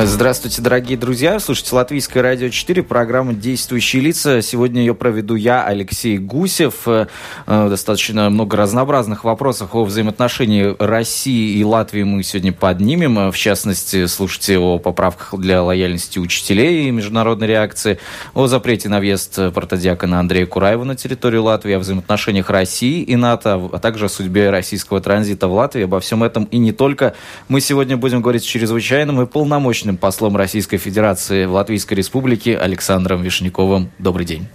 Здравствуйте, дорогие друзья. Слушайте Латвийское радио 4, программа «Действующие лица». Сегодня ее проведу я, Алексей Гусев. Э, достаточно много разнообразных вопросов о взаимоотношении России и Латвии мы сегодня поднимем. В частности, слушайте о поправках для лояльности учителей и международной реакции, о запрете на въезд протодиакона Андрея Кураева на территорию Латвии, о взаимоотношениях России и НАТО, а также о судьбе российского транзита в Латвии. Обо всем этом и не только. Мы сегодня будем говорить с чрезвычайным и полномочным личным послом Российской Федерации в Латвийской Республике Александром Вишняковым. Добрый день.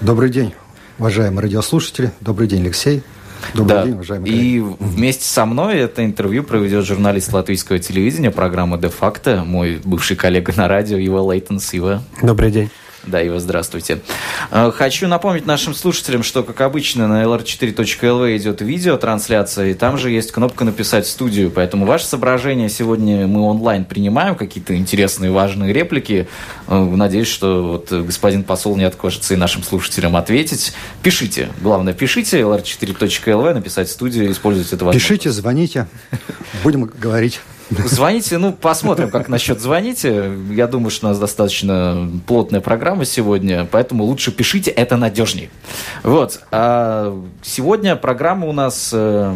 Добрый день, уважаемые радиослушатели. Добрый день, Алексей. Добрый да. день, уважаемый И коллеги. вместе со мной это интервью проведет журналист латвийского телевидения программы «Де-факто», мой бывший коллега на радио Ива Лейтенс. Ива. Добрый день. Да, Ива, здравствуйте. Э, хочу напомнить нашим слушателям, что, как обычно, на lr4.lv идет видеотрансляция, и там же есть кнопка «Написать в студию». Поэтому ваше соображение сегодня мы онлайн принимаем, какие-то интересные, важные реплики. Э, надеюсь, что вот господин посол не откажется и нашим слушателям ответить. Пишите. Главное, пишите lr4.lv, написать в студию, используйте это Пишите, звоните, будем говорить. Звоните, ну, посмотрим, как насчет звоните. Я думаю, что у нас достаточно плотная программа сегодня, поэтому лучше пишите, это надежнее. Вот. А сегодня программа у нас э,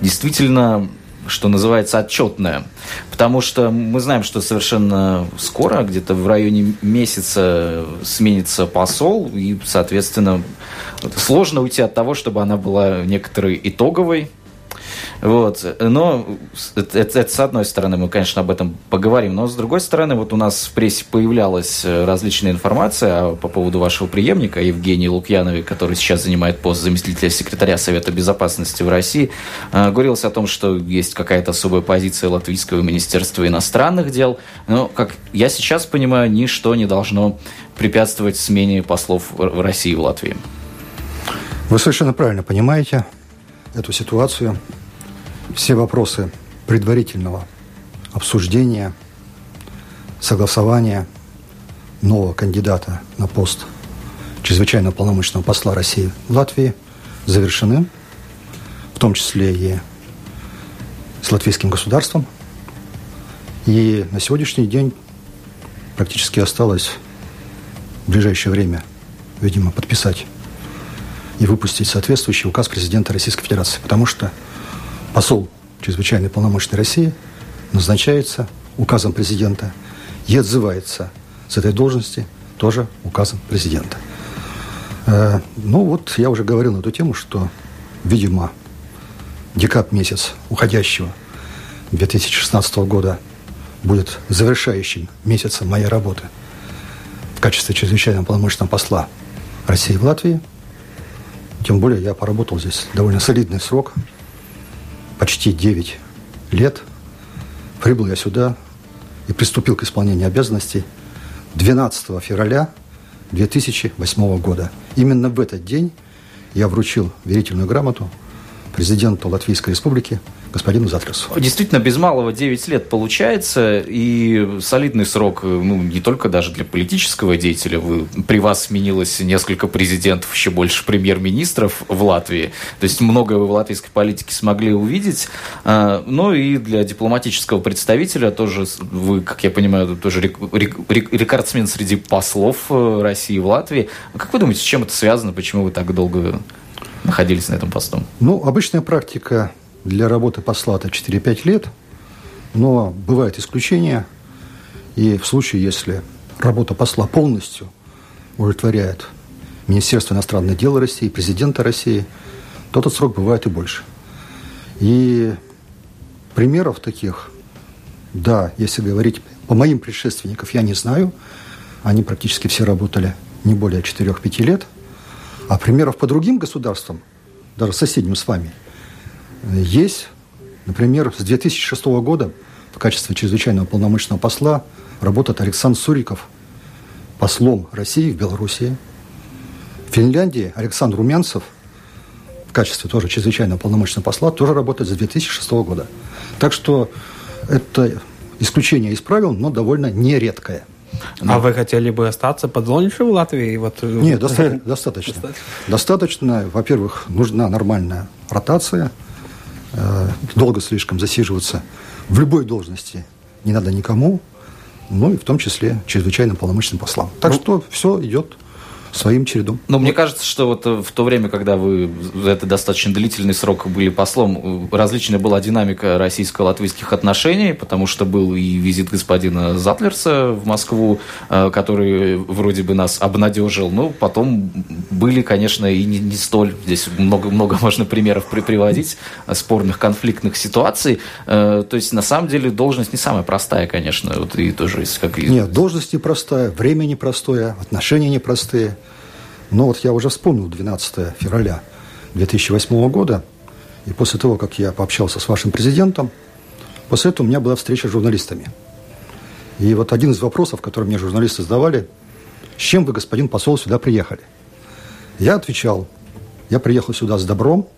действительно что называется, отчетная. Потому что мы знаем, что совершенно скоро, где-то в районе месяца сменится посол, и, соответственно, сложно уйти от того, чтобы она была некоторой итоговой, вот. Но это, это, с одной стороны, мы, конечно, об этом поговорим. Но с другой стороны, вот у нас в прессе появлялась э, различная информация по поводу вашего преемника Евгения Лукьяновой, который сейчас занимает пост заместителя секретаря Совета Безопасности в России. Э, говорилось о том, что есть какая-то особая позиция Латвийского министерства иностранных дел. Но, как я сейчас понимаю, ничто не должно препятствовать смене послов в России в Латвии. Вы совершенно правильно понимаете эту ситуацию все вопросы предварительного обсуждения, согласования нового кандидата на пост чрезвычайно полномочного посла России в Латвии завершены, в том числе и с латвийским государством. И на сегодняшний день практически осталось в ближайшее время, видимо, подписать и выпустить соответствующий указ президента Российской Федерации, потому что посол чрезвычайной полномочной России назначается указом президента и отзывается с этой должности тоже указом президента. Э, ну вот, я уже говорил на эту тему, что, видимо, декабрь месяц уходящего 2016 года будет завершающим месяцем моей работы в качестве чрезвычайного полномочного посла России в Латвии. Тем более я поработал здесь довольно солидный срок – почти 9 лет прибыл я сюда и приступил к исполнению обязанностей 12 февраля 2008 года. Именно в этот день я вручил верительную грамоту президенту Латвийской Республики господину Затрасу. Действительно, без малого 9 лет получается, и солидный срок, ну, не только даже для политического деятеля. Вы, при вас сменилось несколько президентов, еще больше премьер-министров в Латвии. То есть многое вы в латвийской политике смогли увидеть. А, но и для дипломатического представителя тоже вы, как я понимаю, тоже рекордсмен среди послов э, России в Латвии. Как вы думаете, с чем это связано? Почему вы так долго находились на этом посту? Ну, обычная практика для работы посла это 4-5 лет, но бывают исключения. И в случае, если работа посла полностью удовлетворяет Министерство иностранных дел России, президента России, то этот срок бывает и больше. И примеров таких, да, если говорить по моим предшественникам, я не знаю. Они практически все работали не более 4-5 лет. А примеров по другим государствам, даже соседним с вами – есть, например, с 2006 года в качестве чрезвычайного полномочного посла работает Александр Суриков, послом России в Белоруссии. В Финляндии Александр Румянцев в качестве тоже чрезвычайно полномочного посла тоже работает с 2006 года. Так что это исключение из правил, но довольно нередкое. А вы хотели бы остаться под в Латвии? Вот... Э, Нет, достаточно. достаточно. Достаточно, во-первых, нужна нормальная ротация. Э, долго слишком засиживаться в любой должности не надо никому, ну и в том числе чрезвычайно полномочным послам. Так ну, что все идет своим чередом. Но мне кажется, что вот э, в то время, когда вы за это достаточно длительный срок были послом, э, различная была динамика российско-латвийских отношений, потому что был и визит господина Затлерса в Москву, э, который вроде бы нас обнадежил. Но потом были, конечно, и не, не столь. Здесь много-много можно примеров при приводить спорных конфликтных ситуаций. То есть, на самом деле, должность не самая простая, конечно. Вот и тоже как... Нет, должность непростая, время непростое, отношения непростые. Но вот я уже вспомнил 12 февраля 2008 года, и после того, как я пообщался с вашим президентом, после этого у меня была встреча с журналистами. И вот один из вопросов, который мне журналисты задавали, с чем вы, господин посол, сюда приехали? Я отвечал, я приехал сюда с добром,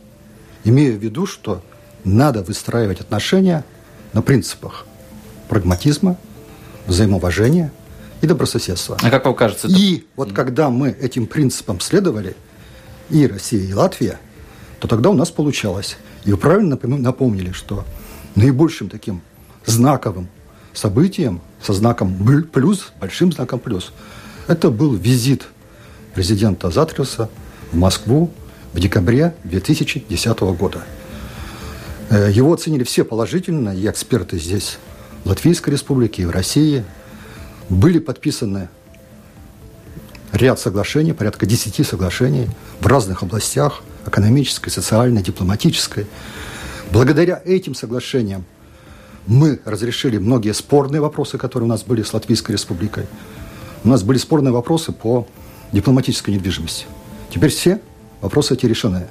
имея в виду, что надо выстраивать отношения на принципах прагматизма, взаимоуважения – и добрососедства. А как вам кажется? И это... вот когда мы этим принципам следовали, и Россия, и Латвия, то тогда у нас получалось. И вы правильно напомнили, что наибольшим таким знаковым событием со знаком плюс, большим знаком плюс, это был визит президента Затриуса в Москву в декабре 2010 года. Э, его оценили все положительно, и эксперты здесь в Латвийской республике, и в России, были подписаны ряд соглашений, порядка 10 соглашений в разных областях, экономической, социальной, дипломатической. Благодаря этим соглашениям мы разрешили многие спорные вопросы, которые у нас были с Латвийской республикой. У нас были спорные вопросы по дипломатической недвижимости. Теперь все вопросы эти решены.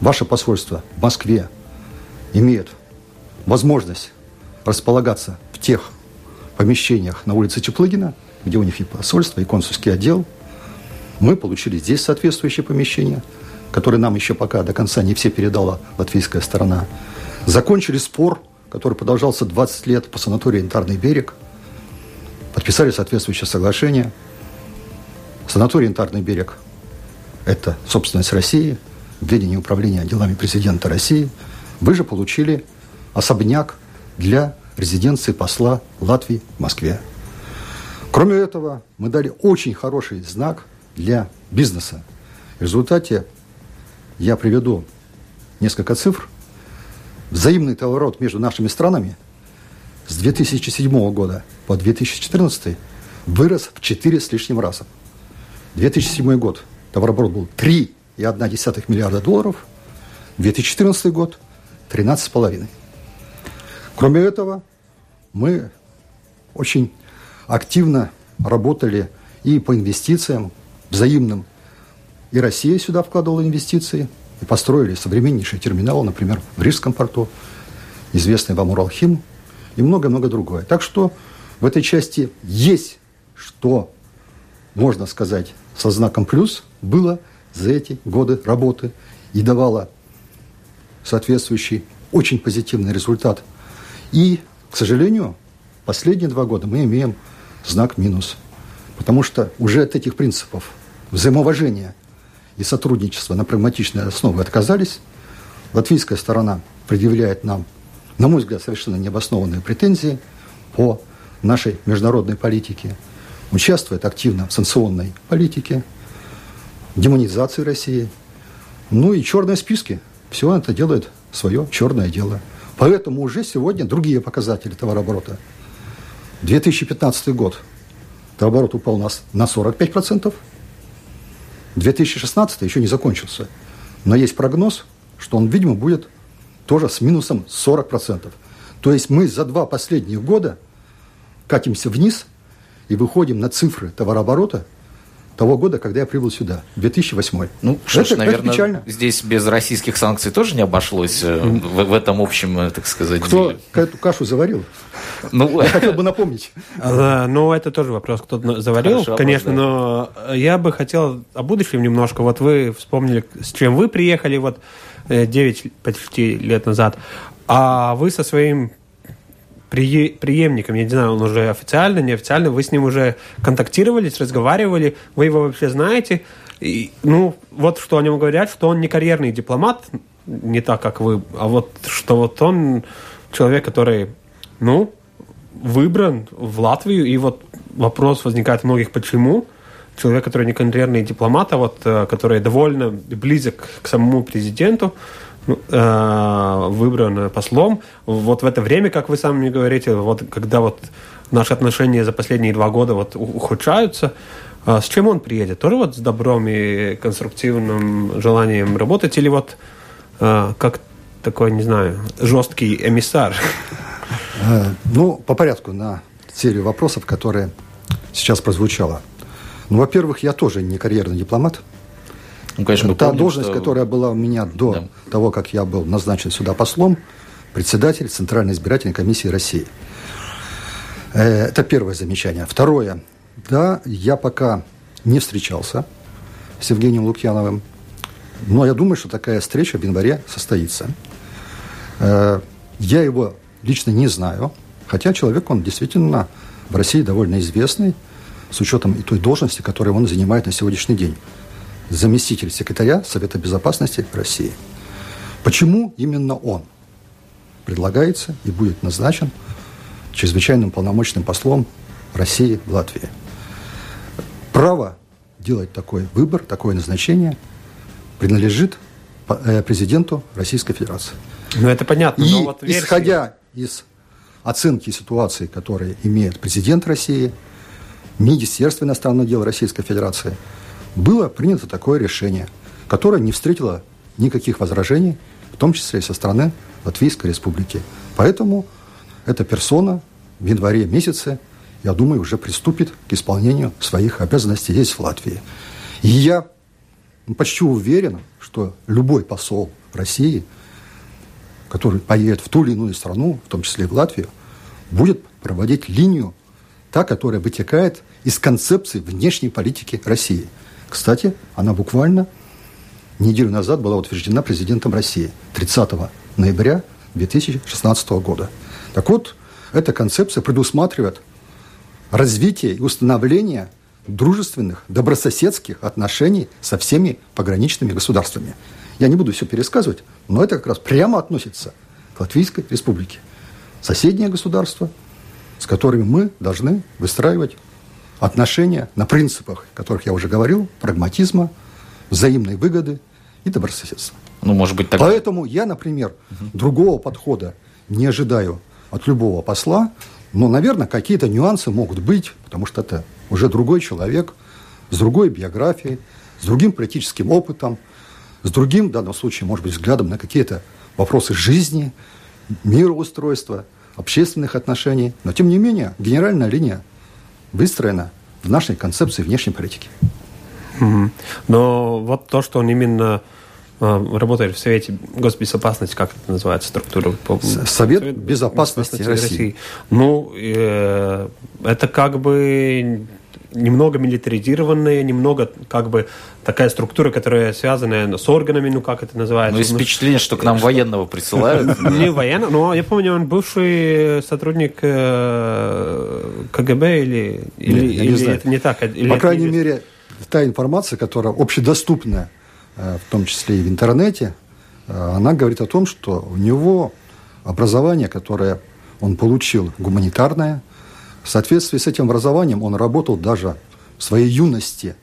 Ваше посольство в Москве имеет возможность располагаться в тех помещениях на улице Чеплыгина, где у них и посольство, и консульский отдел. Мы получили здесь соответствующее помещение, которое нам еще пока до конца не все передала латвийская сторона. Закончили спор, который продолжался 20 лет по санаторию «Янтарный берег». Подписали соответствующее соглашение. Санаторий «Янтарный берег» – это собственность России, ведение управления делами президента России. Вы же получили особняк для резиденции посла Латвии в Москве. Кроме этого, мы дали очень хороший знак для бизнеса. В результате я приведу несколько цифр. Взаимный товарооборот между нашими странами с 2007 года по 2014 вырос в 4 с лишним раза. 2007 год товарооборот был 3,1 миллиарда долларов, 2014 год – 13,5. Кроме этого, мы очень активно работали и по инвестициям взаимным. И Россия сюда вкладывала инвестиции, и построили современнейший терминал, например, в Рижском порту, известный вам Уралхим, и много-много другое. Так что в этой части есть, что, можно сказать, со знаком плюс было за эти годы работы и давало соответствующий очень позитивный результат – и, к сожалению, последние два года мы имеем знак минус. Потому что уже от этих принципов взаимоуважения и сотрудничества на прагматичной основе отказались. Латвийская сторона предъявляет нам, на мой взгляд, совершенно необоснованные претензии по нашей международной политике, участвует активно в санкционной политике, демонизации России, ну и черные списки. Все это делает свое черное дело – Поэтому уже сегодня другие показатели товарооборота. 2015 год товарооборот упал у нас на 45%. 2016 еще не закончился. Но есть прогноз, что он, видимо, будет тоже с минусом 40%. То есть мы за два последних года катимся вниз и выходим на цифры товарооборота того года, когда я прибыл сюда, 2008. Ну, что это, ж, наверное, это печально. здесь без российских санкций тоже не обошлось э, в, в этом общем, э, так сказать, Кто деле. эту кашу заварил? Ну, Я хотел бы напомнить. А, Ну, это тоже вопрос, кто заварил, вопрос, конечно, да. но я бы хотел о будущем немножко. Вот вы вспомнили, с чем вы приехали вот э, 9 почти лет назад, а вы со своим преемником, я не знаю, он уже официально, неофициально, вы с ним уже контактировались, разговаривали, вы его вообще знаете? И, ну, вот что о нем говорят, что он не карьерный дипломат, не так, как вы, а вот что вот он человек, который, ну, выбран в Латвию, и вот вопрос возникает у многих, почему? Человек, который не карьерный дипломат, а вот э, который довольно близок к самому президенту, выбран послом, вот в это время, как вы сами говорите, вот когда вот наши отношения за последние два года вот ухудшаются, а с чем он приедет? Тоже вот с добром и конструктивным желанием работать или вот э, как такой, не знаю, жесткий эмиссар? Э, Ну, по порядку на серию вопросов, которые сейчас прозвучало. Ну, во-первых, я тоже не карьерный дипломат. Ну, конечно, мы Та помним, должность, что- которая была у меня до Да. того, как я был назначен сюда послом, председатель Центральной избирательной комиссии России. Э, Это первое замечание. Второе. Да, я пока не встречался с Евгением Лукьяновым, но я думаю, что такая встреча в январе состоится. Э, Я его лично не знаю, хотя человек, он действительно в России довольно известный, с учетом и той должности, которую он занимает на сегодняшний день. Заместитель секретаря Совета Безопасности России. Почему именно он предлагается и будет назначен чрезвычайным полномочным послом России в Латвии? Право делать такой выбор, такое назначение принадлежит э, президенту Российской Федерации. Ну, это понятно, И но вот версии- исходя из оценки ситуации, которые имеет президент России, Министерство иностранных дел Российской Федерации, было принято такое решение, которое не встретило никаких возражений, в том числе и со стороны Латвийской Республики. Поэтому эта персона в январе месяце, я думаю, уже приступит к исполнению своих обязанностей здесь, в Латвии. И я почти уверен, что любой посол России – который поедет в ту или иную страну, в том числе и в Латвию, будет проводить линию, та, которая вытекает из концепции внешней политики России. Кстати, она буквально неделю назад была утверждена президентом России 30 ноября 2016 года. Так вот, эта концепция предусматривает развитие и установление дружественных, добрососедских отношений со всеми пограничными государствами. Я не буду все пересказывать, но это как раз прямо относится к Латвийской республике. Соседнее государство, с которыми мы должны выстраивать отношения на принципах, о которых я уже говорил, прагматизма, взаимной выгоды и добрососедства. Ну, может быть, так... Поэтому я, например, другого подхода не ожидаю от любого посла, но, наверное, какие-то нюансы могут быть, потому что это уже другой человек, с другой биографией, с другим политическим опытом, с другим, в данном случае, может быть, взглядом на какие-то вопросы жизни, мироустройства, общественных отношений. Но, тем не менее, генеральная линия выстроена в нашей концепции внешней политики. Но вот то, что он именно э, работает в Совете госбезопасности, как это называется, структура? Совет безопасности России. Ну, э, это как бы немного милитаризированная, немного как бы такая структура, которая связана с органами, ну как это называется? Ну, есть Ну, впечатление, что к нам военного присылают. не военно, но я помню, он бывший сотрудник э, КГБ или, или, это не так? По крайней не- мере, та информация, которая общедоступна, э, в том числе и в интернете, э, она говорит о том, что у него образование, которое он получил, гуманитарное. В соответствии с этим образованием он работал даже в своей юности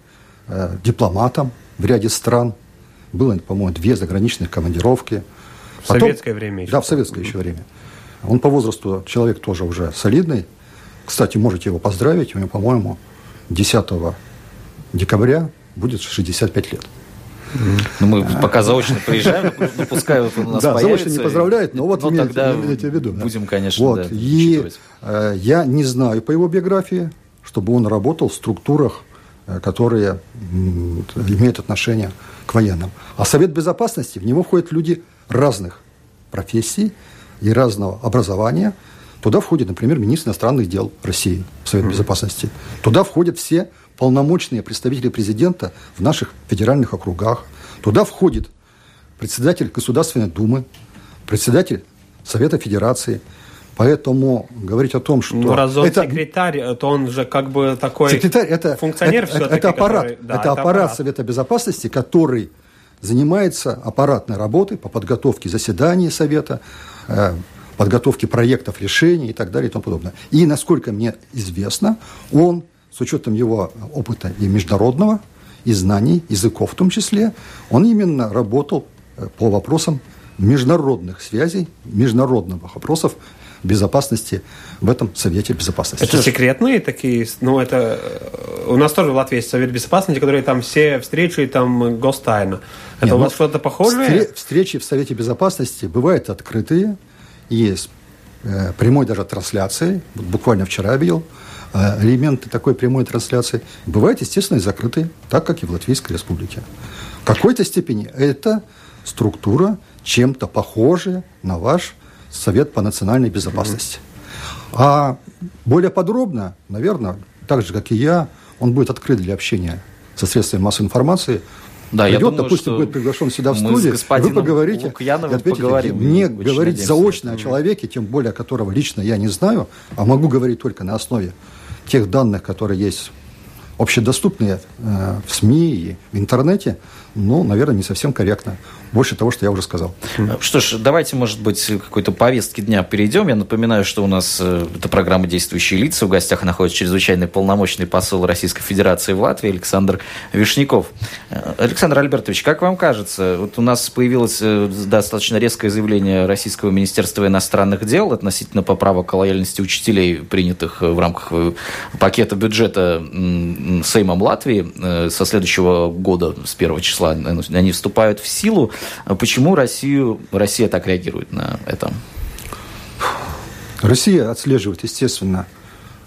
э, дипломатом в ряде стран. Было, по-моему, две заграничных командировки. В советское время еще. Да, в советское еще время. Он по возрасту человек тоже уже солидный. Кстати, можете его поздравить. У него, по-моему, 10 декабря будет 65 лет. Ну, мы пока заочно приезжаем, ну, пускай вот он у нас да, заочно появится. не поздравляют, но вот Ну, имейте, тогда имейте в виду. будем, конечно, вот. да, И э, я не знаю по его биографии, чтобы он работал в структурах э, которые имеют отношение к военным. А Совет Безопасности, в него входят люди разных профессий и разного образования. Туда входит, например, министр иностранных дел России в Совет Безопасности. Туда входят все полномочные представители президента в наших федеральных округах. Туда входит председатель Государственной Думы, председатель Совета Федерации. Поэтому говорить о том, что... Ну, раз он это... секретарь, то он же как бы такой секретарь, это, функционер это, это, это аппарат, который... да, это, это аппарат, аппарат Совета Безопасности, который занимается аппаратной работой по подготовке заседаний Совета, э, подготовке проектов решений и так далее и тому подобное. И, насколько мне известно, он, с учетом его опыта и международного, и знаний, языков в том числе, он именно работал э, по вопросам международных связей, международных вопросов безопасности в этом Совете Безопасности. Это секретные такие, ну это э, у нас тоже в Латвии есть Совет Безопасности, которые там все встречи и там гостайна. Это Нет, у вас ну, что-то похожее? Встречи в Совете Безопасности бывают открытые, есть э, прямой даже трансляции, буквально вчера я видел, э, элементы такой прямой трансляции. Бывают, естественно, и закрытые, так как и в Латвийской Республике. В какой-то степени это структура, чем-то похожая на ваш Совет по национальной безопасности. А более подробно, наверное, так же, как и я, он будет открыт для общения со средствами массовой информации. Да, Придет, я думаю, допустим, будет приглашен сюда в студию, вы поговорите, Лукьяновым ответите, поговорим. Мне говорить заочно о человеке, тем более которого лично я не знаю, а могу говорить только на основе тех данных, которые есть общедоступные э, в СМИ и в интернете, ну, наверное, не совсем корректно. Больше того, что я уже сказал. Что ж, давайте, может быть, какой-то повестке дня перейдем. Я напоминаю, что у нас э, это программа «Действующие лица». В гостях находится чрезвычайный полномочный посол Российской Федерации в Латвии Александр Вишняков. Э, Александр Альбертович, как вам кажется, вот у нас появилось э, достаточно резкое заявление Российского Министерства иностранных дел относительно поправок о лояльности учителей, принятых в рамках пакета бюджета Сеймом Латвии со следующего года, с первого числа они вступают в силу. Почему Россию, Россия так реагирует на это? Россия отслеживает, естественно,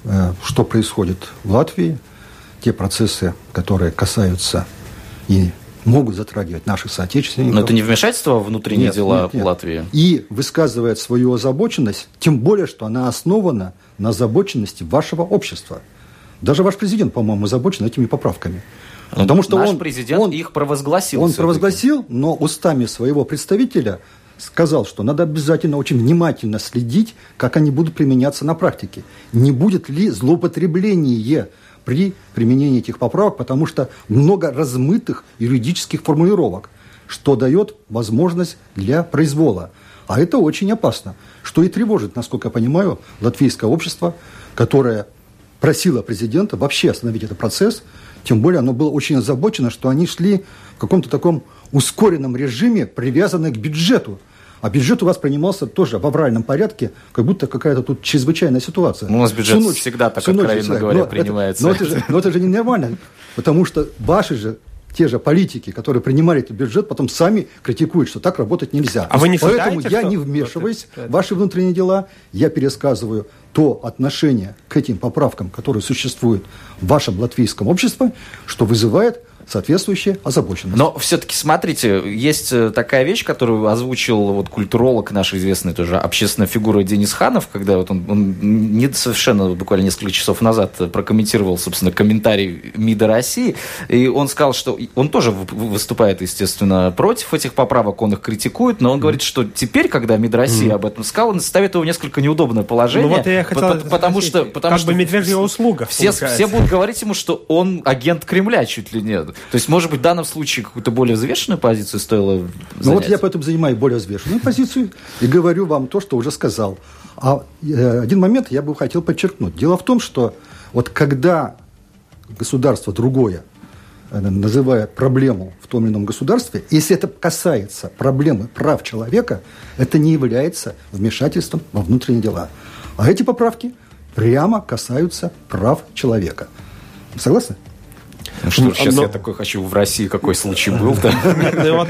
э, что происходит в Латвии, те процессы, которые касаются и могут затрагивать наших соотечественников. Но это не вмешательство во внутренние нет, дела нет, нет. Латвии? И высказывает свою озабоченность, тем более, что она основана на озабоченности вашего общества. Даже ваш президент, по-моему, озабочен этими поправками. Потому что Наш он, президент он, их провозгласил. Он провозгласил, но устами своего представителя сказал, что надо обязательно очень внимательно следить, как они будут применяться на практике. Не будет ли злоупотребление при применении этих поправок, потому что много размытых юридических формулировок, что дает возможность для произвола. А это очень опасно, что и тревожит, насколько я понимаю, латвийское общество, которое просило президента вообще остановить этот процесс – тем более оно было очень озабочено, что они шли в каком-то таком ускоренном режиме, привязанном к бюджету. А бюджет у вас принимался тоже в авральном порядке, как будто какая-то тут чрезвычайная ситуация. Ну, у нас бюджет ночь, всегда так, откровенно ночь, говоря, но принимается. Это, но, это же, но это же ненормально, потому что ваши же те же политики, которые принимали этот бюджет, потом сами критикуют, что так работать нельзя. А вы не Поэтому считаете, я не вмешиваюсь в ваши внутренние дела, я пересказываю то отношение к этим поправкам, которые существуют в вашем латвийском обществе, что вызывает соответствующая озабоченность. Но все-таки, смотрите, есть э, такая вещь, которую озвучил вот культуролог, наш известный тоже общественная фигура Денис Ханов, когда вот он, он не совершенно буквально несколько часов назад прокомментировал, собственно, комментарий МИДа России, и он сказал, что он тоже выступает, естественно, против этих поправок, он их критикует, но он говорит, что теперь, когда МИД России mm. об этом сказал, он ставит его в несколько неудобное положение, ну, вот я хотел потому, потому что, потому как что бы медвежья услуга. Все, все будут говорить ему, что он агент Кремля чуть ли нет. То есть, может быть, в данном случае какую-то более взвешенную позицию стоило занять? Ну вот я поэтому занимаю более взвешенную позицию и говорю вам то, что уже сказал. А э, один момент я бы хотел подчеркнуть. Дело в том, что вот когда государство другое э, называя проблему в том или ином государстве, если это касается проблемы прав человека, это не является вмешательством во внутренние дела. А эти поправки прямо касаются прав человека. Согласны? Что Ну, сейчас но- я такой хочу в России, какой случай был.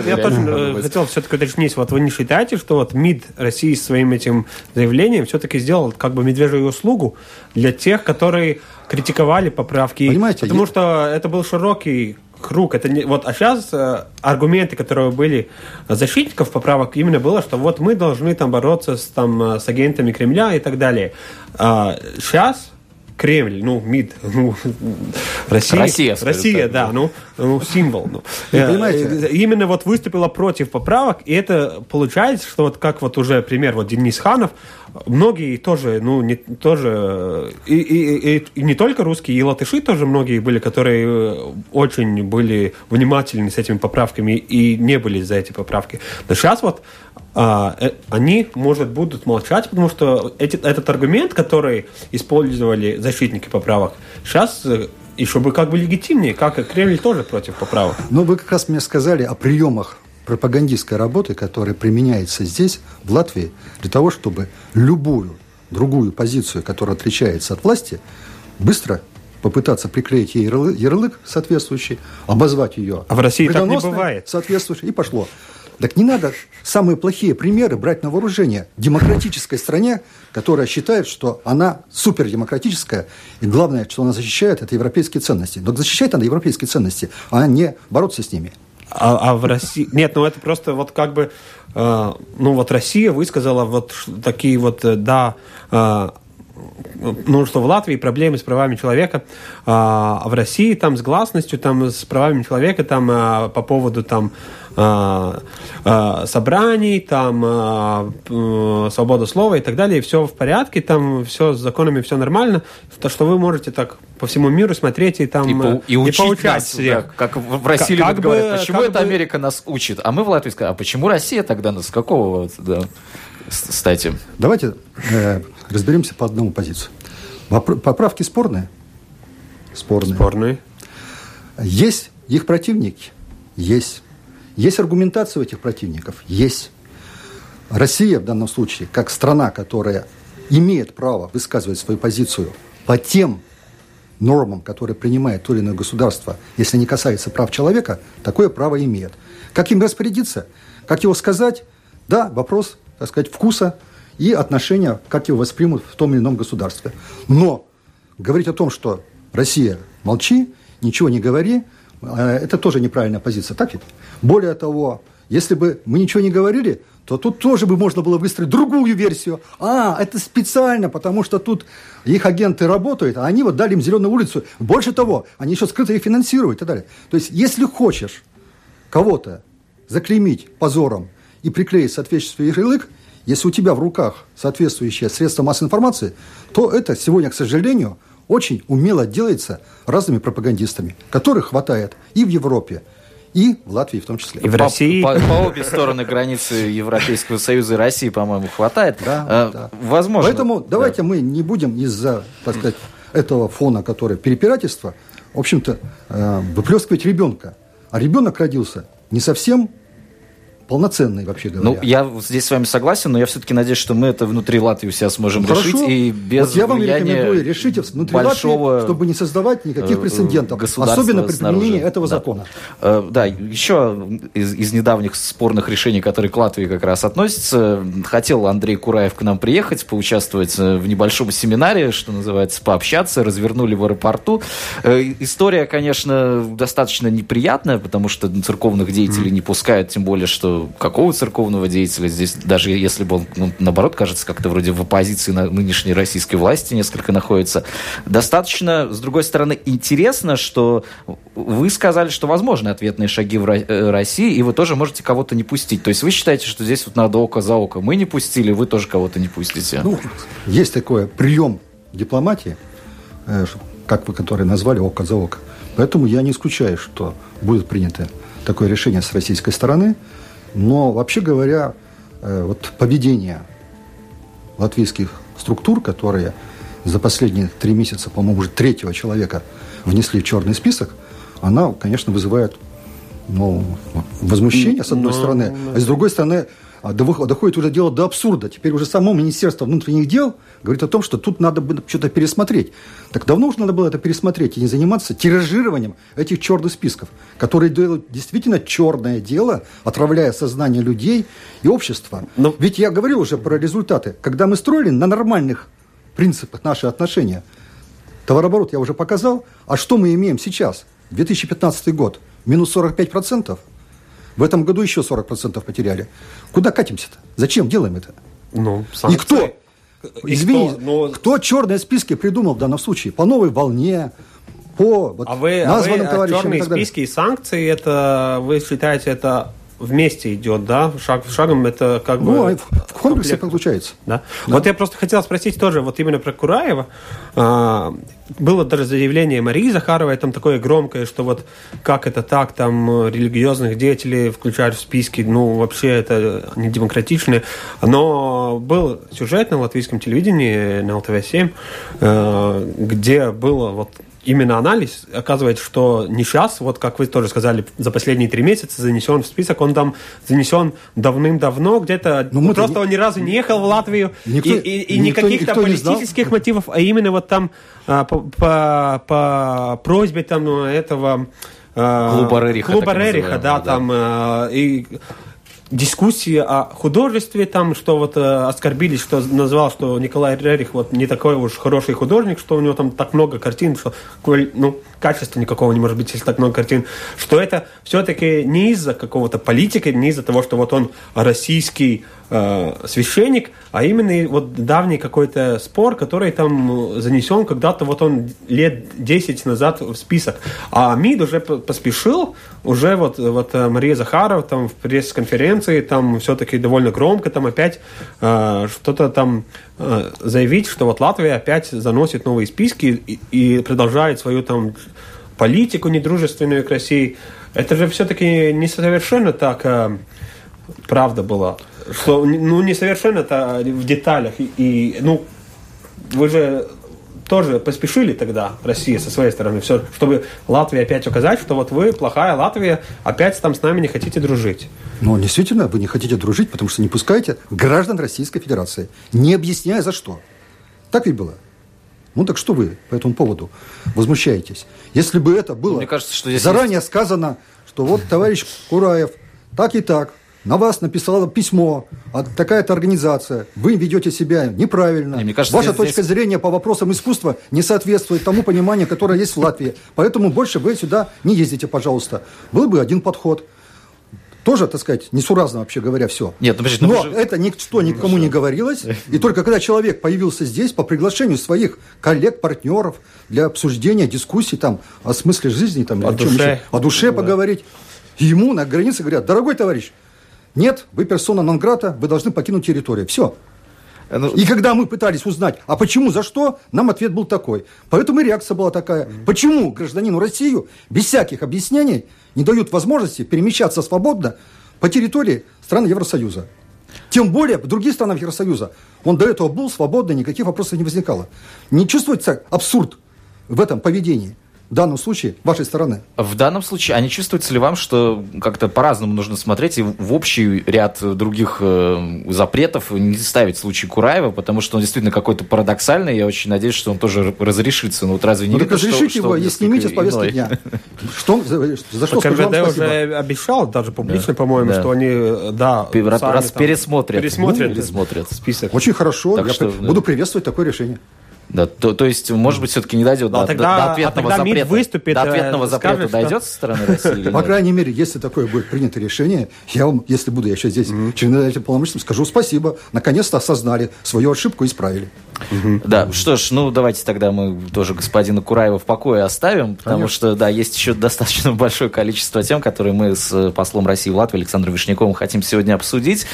Я тоже э, хотел все-таки уточнить, вот вы не считаете, что вот МИД России своим этим заявлением все-таки сделал как бы медвежью услугу для тех, которые критиковали поправки? Понимаете, Потому что это был широкий круг. Это не, вот, а сейчас э, аргументы, которые были защитников поправок, именно было, что вот мы должны там бороться с, там, э, с агентами Кремля и так далее. А сейчас Кремль, ну, МИД, ну, Россия, Россия, Россия, да, ну, ну, символ. Ну. Вы Э, понимаете? э, Именно вот выступила против поправок, и это получается, что вот как вот уже пример, вот Денис Ханов, многие тоже, ну, не, тоже, э, и, и- и- и не только русские, и латыши тоже многие были, которые очень были внимательны с этими поправками и не были за эти поправки. Но сейчас вот а, э, они, может, будут молчать, потому что эти, этот аргумент, который использовали защитники поправок, сейчас э, еще бы как бы легитимнее, как и Кремль тоже против поправок. Но вы как раз мне сказали о приемах пропагандистской работы, которая применяется здесь, в Латвии, для того, чтобы любую другую позицию, которая отличается от власти, быстро попытаться приклеить ей ярлы- ярлык соответствующий, обозвать ее. А в России так не бывает. Соответствующий, и пошло. Так не надо самые плохие примеры брать на вооружение демократической стране, которая считает, что она супердемократическая, и главное, что она защищает, это европейские ценности. Но защищает она европейские ценности, а не бороться с ними. А, а в России... Нет, ну это просто вот как бы... э, ну вот Россия высказала вот такие вот, э, да... э, ну, что в Латвии проблемы с правами человека, а в России там с гласностью, там с правами человека, там а, по поводу там собраний, там п- свобода слова и так далее, все в порядке, там все с законами, все нормально, то, что вы можете так по всему миру смотреть и там И, по- э, и учить поучать нас, всех. да, как в России Как любят бы- говорить, почему как это бы- Америка нас учит? А мы в Латвии сказали, а почему Россия тогда нас? С какого вот, да, кстати? Давайте э, разберемся по одному позицию. Поправки спорные? Спорные. Спорный. Есть их противники? Есть. Есть аргументация у этих противников? Есть. Россия в данном случае, как страна, которая имеет право высказывать свою позицию по тем нормам, которые принимает то или иное государство, если не касается прав человека, такое право имеет. Как им распорядиться? Как его сказать? Да, вопрос, так сказать, вкуса и отношения, как его воспримут в том или ином государстве. Но говорить о том, что Россия молчи, ничего не говори, это тоже неправильная позиция, так ведь? Более того, если бы мы ничего не говорили, то тут тоже бы можно было выстроить другую версию. А, это специально, потому что тут их агенты работают, а они вот дали им зеленую улицу. Больше того, они еще скрыто их финансируют и так далее. То есть, если хочешь кого-то заклеймить позором и приклеить соответствующий ярлык, если у тебя в руках соответствующее средство массовой информации, то это сегодня, к сожалению, очень умело делается разными пропагандистами, которых хватает и в Европе, и в Латвии в том числе. И в По- России. По, по обе стороны границы Европейского Союза и России, по-моему, хватает. Да, Э, да. Возможно. Поэтому да. давайте мы не будем из-за, так сказать, этого фона, который перепирательство, в общем-то, э, выплескивать ребенка. А ребенок родился не совсем полноценный, вообще говоря. Ну, я здесь с вами согласен, но я все-таки надеюсь, что мы это внутри Латвии у себя сможем Ну, решить. хорошо. И без вот я вам рекомендую решите внутри большого, Латвии, чтобы не создавать никаких э, прецедентов, особенно при снаружи. применении этого Да. закона. Э, Да, еще из, из недавних спорных решений, которые к Латвии как раз относятся, хотел Андрей Кураев к нам приехать, поучаствовать э, в небольшом семинаре, что называется, пообщаться, развернули в аэропорту. История, конечно, достаточно неприятная, потому что церковных деятелей не пускают, тем более, что какого церковного деятеля здесь, даже если бы он, ну, наоборот, кажется, как-то вроде в оппозиции на нынешней российской власти несколько находится, достаточно, с другой стороны, интересно, что вы сказали, что возможны ответные шаги в э, России, и вы тоже можете кого-то не пустить. То есть вы считаете, что здесь вот надо око за око. Мы не пустили, вы тоже кого-то не пустите. Ну, есть такой прием дипломатии, э, как вы который назвали, око за око. Поэтому я не исключаю, что будет принято такое решение с российской стороны. Но, вообще говоря, э, вот поведение латвийских структур, которые за последние три месяца, по-моему, уже третьего человека внесли в черный список, она, конечно, вызывает ну, возмущение, с одной Ну, стороны, а с другой стороны, доходит уже дело до абсурда. Теперь уже само Министерство внутренних дел говорит о том, что тут надо бы что-то пересмотреть. Так давно уже надо было это пересмотреть и не заниматься тиражированием этих черных списков, которые делают действительно черное дело, отравляя сознание людей и общества. Ну- Ведь я говорил уже про результаты. Когда мы строили на нормальных принципах наши отношения, товарооборот я уже показал, а что мы имеем сейчас? 2015 год, минус 45%. В этом году еще 40% потеряли. Куда катимся-то? Зачем делаем это? Ну, И санкции. кто? И Извини, кто? Ну, кто черные списки придумал в данном случае? По новой волне, по вот, А вы, а вы названным а товарищам и черные далее. списки и санкции, это вы считаете, это вместе идет, да? Шаг шагом это как бы... Ну, а в, комплексе комплект. получается. Да? Вот я просто хотел спросить тоже, вот именно про Кураева. А, было даже заявление Марии Захаровой, там такое громкое, что вот как это так, там религиозных деятелей включают в списки, ну, вообще это не демократично. Но был сюжет на латвийском телевидении, на ЛТВ-7, э, где было вот именно анализ, оказывается, что не сейчас, вот как вы тоже сказали, за последние три месяца занесен в список, он там занесен давным-давно, где-то Ну, просто не- он ни разу не ехал в Латвию, Никто- и, и, и никто- никаких там никто знал. политических мотивов, а именно вот там а, по, по, по просьбе там ну, этого а, Клуба Рериха, клуба Рериха, да, да. там а, и дискуссии о художестве, там, что вот э, оскорбились, что назвал, что Николай Рерих вот не такой уж хороший художник, что у него там так много картин, что ну, качества никакого не может быть, если так много картин, что это все-таки не из-за какого-то политики, не из-за того, что вот он российский э, священник, а именно вот давний какой-то спор, который там э, занесен когда-то, вот он лет 10 назад в список. А МИД уже поспешил, уже вот, вот э, Мария Захарова там в пресс-конференции там все-таки довольно громко там опять э, что-то там э, заявить, что вот Латвия опять заносит новые списки и, и продолжает свою там политику недружественную к России. Это же все-таки не совершенно так э, правда была. Что, ну, не совершенно это в деталях. И, и, ну, вы же тоже поспешили тогда, Россия, со своей стороны, все, чтобы Латвии опять указать, что вот вы, плохая Латвия, опять там с нами не хотите дружить. Но действительно, вы не хотите дружить, потому что не пускаете граждан Российской Федерации, не объясняя за что. Так ведь было? Ну так что вы по этому поводу возмущаетесь? Если бы это было Мне кажется, что здесь заранее сказано, что вот товарищ Кураев так и так на вас написала письмо, а такая-то организация, вы ведете себя неправильно, Не, мне кажется, ваша здесь- точка зрения по вопросам искусства не соответствует тому пониманию, которое есть в Латвии, поэтому больше вы сюда не ездите, пожалуйста. Был бы один подход. Тоже, так сказать, несуразно, вообще говоря, все. Нет, ну, подожди, ну Но же- это никто никому не говорилось. И только когда человек появился здесь по приглашению своих коллег, партнеров для обсуждения, дискуссий там, о смысле жизни, там, О чем душе. еще, о душе Да. поговорить, ему на границе говорят, дорогой товарищ, нет, вы персона нон-грата, вы должны покинуть территорию. Все. Ну, И когда мы пытались узнать, а почему, за что, нам ответ был такой. Поэтому и реакция была такая. Почему гражданину Россию без всяких объяснений не дают возможности перемещаться свободно по территории стран Евросоюза? Тем более в других странах Евросоюза. Он до этого был свободный, никаких вопросов не возникало. Не чувствуется абсурд в этом поведении? В данном случае, вашей стороны. В данном случае, а не чувствуется ли вам, что как-то по-разному нужно смотреть и в общий ряд других э, запретов не ставить в случае Кураева, потому что он действительно какой-то парадоксальный, я очень надеюсь, что он тоже разрешится. Ну вот разве не Ну так видно, что- разрешите что его он и снимите с повестки иной? дня. Что, за, за что спасибо. уже обещал, даже публично, по-моему, Да. что они, э, да, раз- сами раз там пересмотрят. пересмотрят, Ну, пересмотрят. список. Очень хорошо. Так я что, при- да. буду приветствовать такое решение. Да, то, то есть, может быть, все-таки не дойдет Ну, а до, тогда- до а ответного тогда МИД запрета. выступит, до э, ответного запрета скажет, что- дойдет со стороны России или По крайней мере, если такое будет принято решение, я вам, если буду я еще здесь членом полномочным, скажу спасибо. Наконец-то осознали свою ошибку и исправили. Да, что ж, ну давайте тогда мы тоже господина Кураева в покое оставим, потому Конечно. что, да, есть еще достаточно большое количество тем, которые мы с э, послом России в Латвии Александром Вишняковым хотим сегодня обсудить.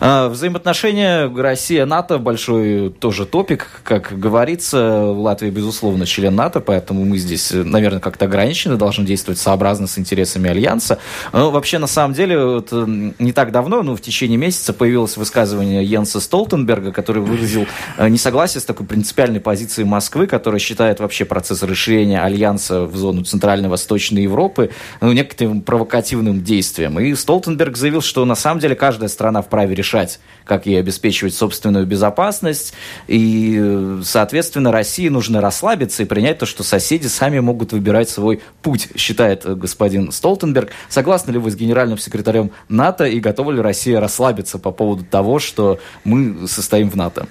А, Взаимоотношения Россия-НАТО большой тоже топик, как говорится. Говорится, Латвия, безусловно, член НАТО, поэтому мы здесь, наверное, как-то ограничены, должны действовать сообразно с интересами Альянса. Но вообще, на самом деле, вот, не так давно, ну, в течение месяца появилось высказывание Йенса Столтенберга, который выразил несогласие с такой принципиальной позицией Москвы, которая считает вообще процесс расширения Альянса в зону Центральной Восточной Европы ну, некоторым провокативным действием. И Столтенберг заявил, что на самом деле каждая страна вправе решать, как ей обеспечивать собственную безопасность. И, соответственно, России нужно расслабиться и принять то, что соседи сами могут выбирать свой путь, считает господин Столтенберг. Согласны ли вы с генеральным секретарем НАТО и готова ли Россия расслабиться по поводу того, что мы состоим в НАТО?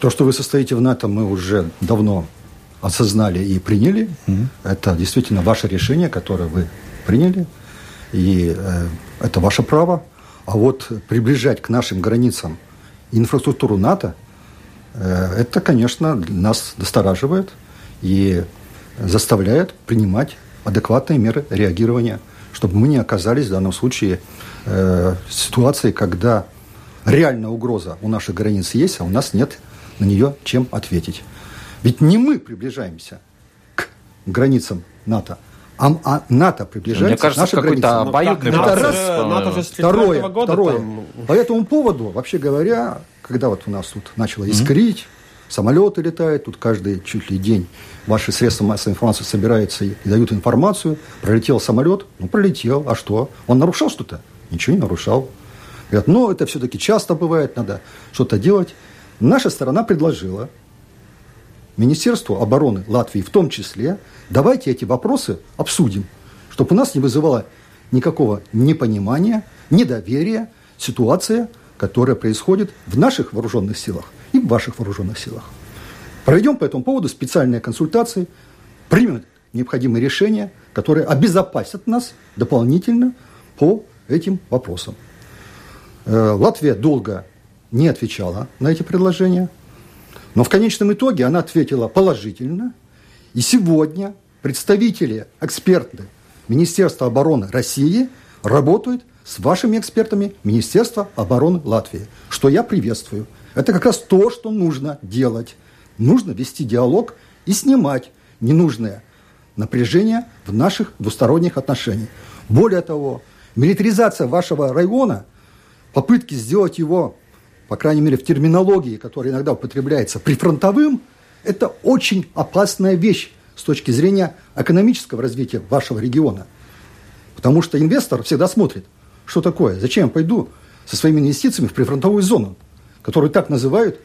То, что вы состоите в НАТО, мы уже давно осознали и приняли. Mm-hmm. Это действительно ваше решение, которое вы приняли. И э, это ваше право. А вот приближать к нашим границам инфраструктуру НАТО, э, это, конечно, нас настораживает и заставляет принимать адекватные меры реагирования, чтобы мы не оказались в данном случае э, в ситуации, когда реальная угроза у наших границ есть, а у нас нет на нее чем ответить. Ведь не мы приближаемся к границам НАТО, а, а НАТО приближается Мне кажется, к нашим границам. Обоюдный это раз. НАТО же второе, года второе. Там... По этому поводу, вообще говоря, когда вот у нас тут начало искрить, mm-hmm. самолеты летают, тут каждый чуть ли день ваши средства массовой информации собираются и, и дают информацию. Пролетел самолет, ну пролетел, а что? Он нарушал что-то? Ничего не нарушал. Говорят, ну это все-таки часто бывает, надо что-то делать. Наша сторона предложила Министерству обороны Латвии в том числе, давайте эти вопросы обсудим, чтобы у нас не вызывало никакого непонимания, недоверия ситуация, которая происходит в наших вооруженных силах и в ваших вооруженных силах. Проведем по этому поводу специальные консультации, примем необходимые решения, которые обезопасят нас дополнительно по этим вопросам. Э, Латвия долго не отвечала на эти предложения, но в конечном итоге она ответила положительно. И сегодня представители, эксперты Министерства обороны России работают с вашими экспертами Министерства обороны Латвии, что я приветствую. Это как раз то, что нужно делать. Нужно вести диалог и снимать ненужное напряжение в наших двусторонних отношениях. Более того, милитаризация вашего района, попытки сделать его по крайней мере, в терминологии, которая иногда употребляется прифронтовым, это очень опасная вещь с точки зрения экономического развития вашего региона. Потому что инвестор всегда смотрит, что такое, зачем я пойду со своими инвестициями в прифронтовую зону, которую так называют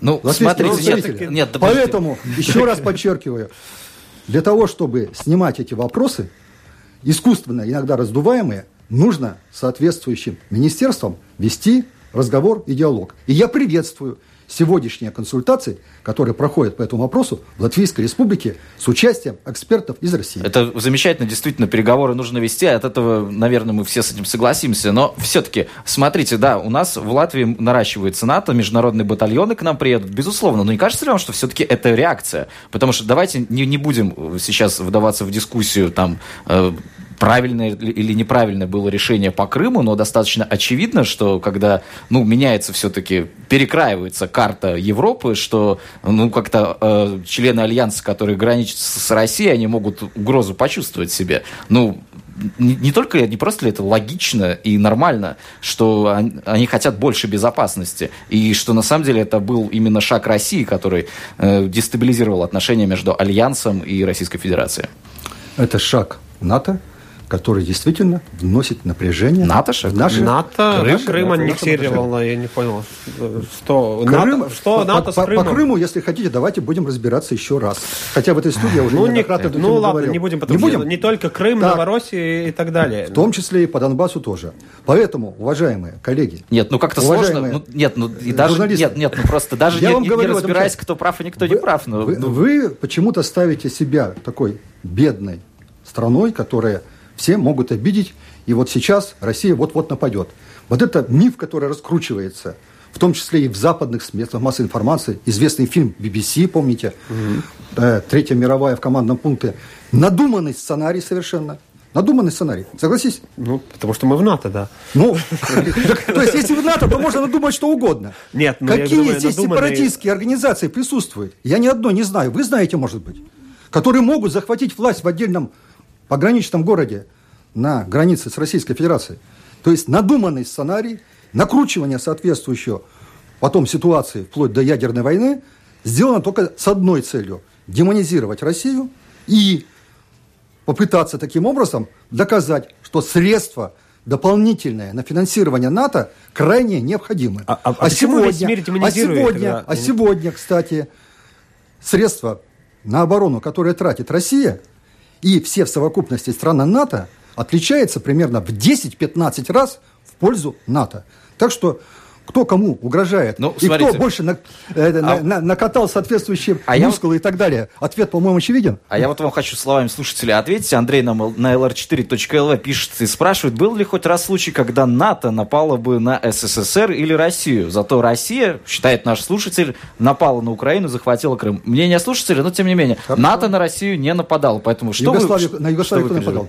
ну, смотрите, нет, нет, Поэтому, еще раз подчеркиваю, для того, чтобы снимать эти вопросы, искусственно, иногда раздуваемые, нужно соответствующим министерствам вести разговор и диалог. И я приветствую сегодняшние консультации, которые проходят по этому вопросу в Латвийской Республике с участием экспертов из России. Это замечательно, действительно, переговоры нужно вести, от этого, наверное, мы все с этим согласимся, но все-таки, смотрите, да, у нас в Латвии наращивается НАТО, международные батальоны к нам приедут, безусловно, но не кажется ли вам, что все-таки это реакция? Потому что давайте не, не будем сейчас вдаваться в дискуссию, там, э, правильное или неправильное было решение по Крыму, но достаточно очевидно, что когда ну, меняется все-таки, перекраивается карта Европы, что ну, как-то э, члены Альянса, которые граничат с Россией, они могут угрозу почувствовать себе. Ну, не, не только, не просто ли это логично и нормально, что они, они хотят больше безопасности, и что на самом деле это был именно шаг России, который э, дестабилизировал отношения между Альянсом и Российской Федерацией. Это шаг НАТО, который действительно вносит напряжение. НАТО же? Наши... НАТО Крым, Крым аннексировал, я не понял. Что Крым, НАТО, что по, НАТО по, с Крымом? По Крыму, если хотите, давайте будем разбираться еще раз. Хотя в этой студии я уже ну, неоднократно не, Ну ладно, говорил. не будем, потому не, будем? не только Крым, так, Новороссия и так далее. В том числе и по Донбассу тоже. Поэтому, уважаемые коллеги... Нет, ну как-то сложно. Ну, нет, ну и даже... Нет, нет, ну просто даже я не, вам не, говорю, не разбираясь, кто прав и никто вы, не прав. Но, вы, ну... вы почему-то ставите себя такой бедной страной, которая все могут обидеть, и вот сейчас Россия вот-вот нападет. Вот это миф, который раскручивается, в том числе и в западных средствах массовой информации. Известный фильм BBC, помните, угу. Третья мировая в командном пункте. Надуманный сценарий совершенно. Надуманный сценарий. Согласись? Ну, потому что мы в НАТО, да. Ну, то есть, если в НАТО, то можно надумать что угодно. Нет, ну, Какие здесь сепаратистские организации присутствуют? Я ни одной не знаю. Вы знаете, может быть. Которые могут захватить власть в отдельном пограничном городе на границе с Российской Федерацией. То есть надуманный сценарий, накручивание соответствующего потом ситуации вплоть до ядерной войны сделано только с одной целью – демонизировать Россию и попытаться таким образом доказать, что средства дополнительные на финансирование НАТО крайне необходимы. А- а- а весь мир а сегодня, тогда? а сегодня, кстати, средства на оборону, которые тратит Россия, и все в совокупности страны НАТО, отличается примерно в 10-15 раз в пользу НАТО. Так что кто кому угрожает, Ну, и смотрите. кто больше на- э, А- на- накатал соответствующие А я мускулы и так далее. Ответ, по-моему, очевиден. А я вот вам хочу словами слушателя ответить. Андрей нам на lr4.lv пишет и спрашивает, был ли хоть раз случай, когда НАТО напало бы на СССР или Россию? Зато Россия, считает наш слушатель, напала на Украину, захватила Крым. Мнение слушателя, но тем не менее, Хорошо. НАТО на Россию не нападало. Поэтому что Югославию- вы, на Югославию что кто вы нападал?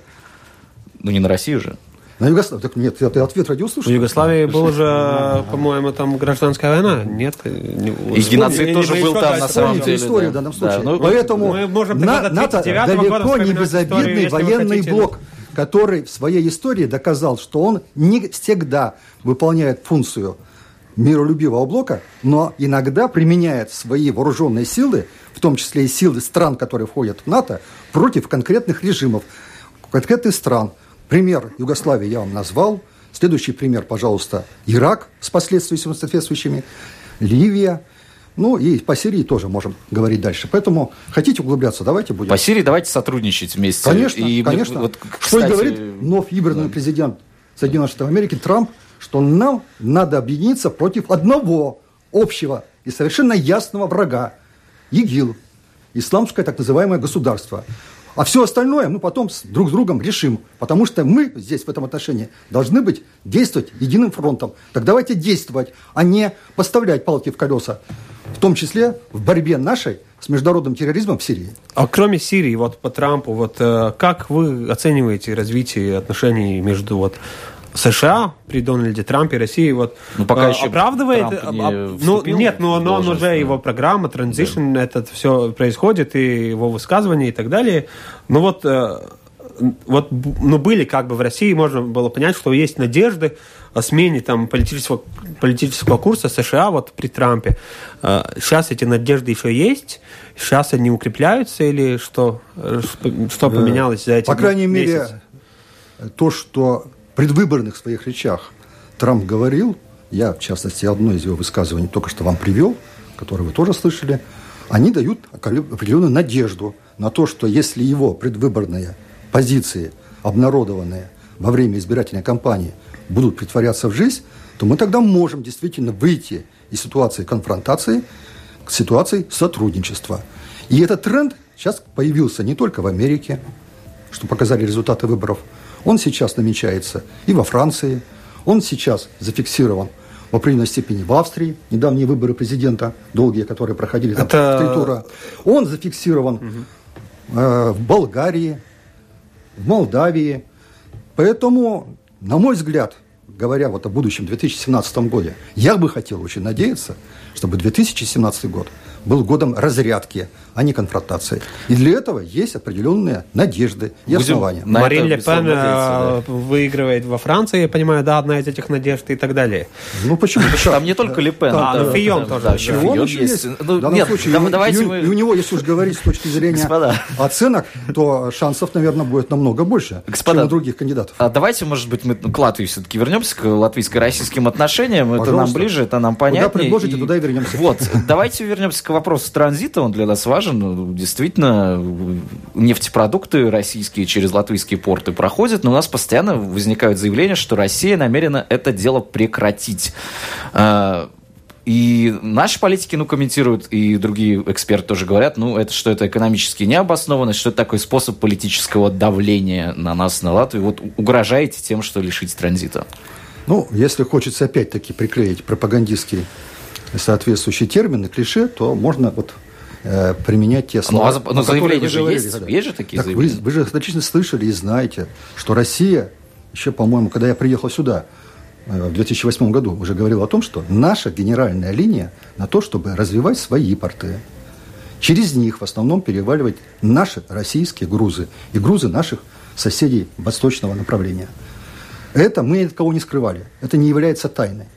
Ну не на Россию же. На Югославию. Так нет, это ответ В радиослушателя. Югославии была же, по-моему, там гражданская война. Нет? Не- И геноцид тоже был там, на самом деле. историю да. в данном Да, случае. ну, Поэтому НАТО 39-го года далеко не безобидный военный блок, который в своей истории доказал, что он не всегда выполняет функцию миролюбивого блока, но иногда применяет свои вооруженные силы, в том числе и силы стран, которые входят в НАТО, против конкретных режимов, конкретных стран. Пример Югославии я вам назвал. Следующий пример, пожалуйста, Ирак с последствиями соответствующими, Ливия. Ну и по Сирии тоже можем говорить дальше. Поэтому хотите углубляться, давайте будем. По Сирии давайте сотрудничать вместе. Конечно, И мне конечно. вот, Что и кстати, говорит вновь выбранный президент Соединенных Штатов Америки Трамп, что нам надо объединиться против одного общего и совершенно ясного врага – ИГИЛ, исламское так называемое государство. А все остальное мы потом с друг с другом решим, потому что мы здесь в этом отношении должны быть действовать единым фронтом. Так давайте действовать, а не поставлять палки в колеса, в том числе в борьбе нашей с международным терроризмом в Сирии. А кроме Сирии, вот по Трампу, вот э, как вы оцениваете развитие отношений между вот США при Дональде Трампе и России вот Ну, пока э, еще оправдывает Трамп не ну нет но, но он уже да. его программа транзишн это все происходит и его высказывания и так далее но вот э, вот ну были как бы в России можно было понять что есть надежды о смене там политического политического курса США вот при Трампе Э, сейчас эти надежды еще есть сейчас они укрепляются или что что- поменялось за эти По крайней месяцы? мере, то, что предвыборных своих речах Трамп говорил, я, в частности, одно из его высказываний только что вам привел, которое вы тоже слышали, они дают определенную надежду на то, что если его предвыборные позиции, обнародованные во время избирательной кампании, будут притворяться в жизнь, то мы тогда можем действительно выйти из ситуации конфронтации к ситуации сотрудничества. И этот тренд сейчас появился не только в Америке, что показали результаты выборов. Он сейчас намечается и во Франции, он сейчас зафиксирован в определенной степени в Австрии, недавние выборы президента, долгие, которые проходили там Это- три тура. Он зафиксирован э, в Болгарии, в Молдавии. Поэтому, на мой взгляд, говоря вот о будущем 2017 годе, я бы хотел очень надеяться, чтобы 2017 год был годом разрядки, а не конфронтации. И для этого есть определенные надежды и Будем основания. Марин это Ле Пен надеяться, э, выигрывает во Франции, я понимаю, да, одна из этих надежд и так далее. Ну почему? Там не только Ле Пен. А, ну, Фион да, тоже, да, да. Фион есть. Ну, нет, давайте мы... и у него, если уж говорить с точки зрения оценок, то шансов, наверное, будет намного больше, чем у других кандидатов. А давайте, может быть, мы к Латвии все-таки вернемся, к латвийско-российским отношениям. Это нам ближе, это нам понятнее. предложите, туда и вернемся. Вот, давайте вернемся к вопросу транзита, он для нас важен. Ну, Действительно, нефтепродукты российские через латвийские порты проходят, но у нас постоянно возникают заявления, что Россия намерена это дело прекратить. А, И наши политики, ну, комментируют, и другие эксперты тоже говорят, ну, это что это экономически необоснованность, что это такой способ политического давления на нас, на Латвию. Вот угрожаете тем, что лишить транзита. Ну, если хочется опять-таки приклеить пропагандистские соответствующие термины, клише, то можно вот э, применять те слова. Ну, а, но заявления же говорили, есть, есть же такие так заявления? Вы, вы же достаточно слышали и знаете, что Россия, еще, по-моему, когда я приехал сюда, э, в 2008 году уже говорил о том, что наша генеральная линия на то, чтобы развивать свои порты. Через них в основном переваливать наши российские грузы и грузы наших соседей восточного направления. Это мы ни от кого не скрывали. Это не является тайной.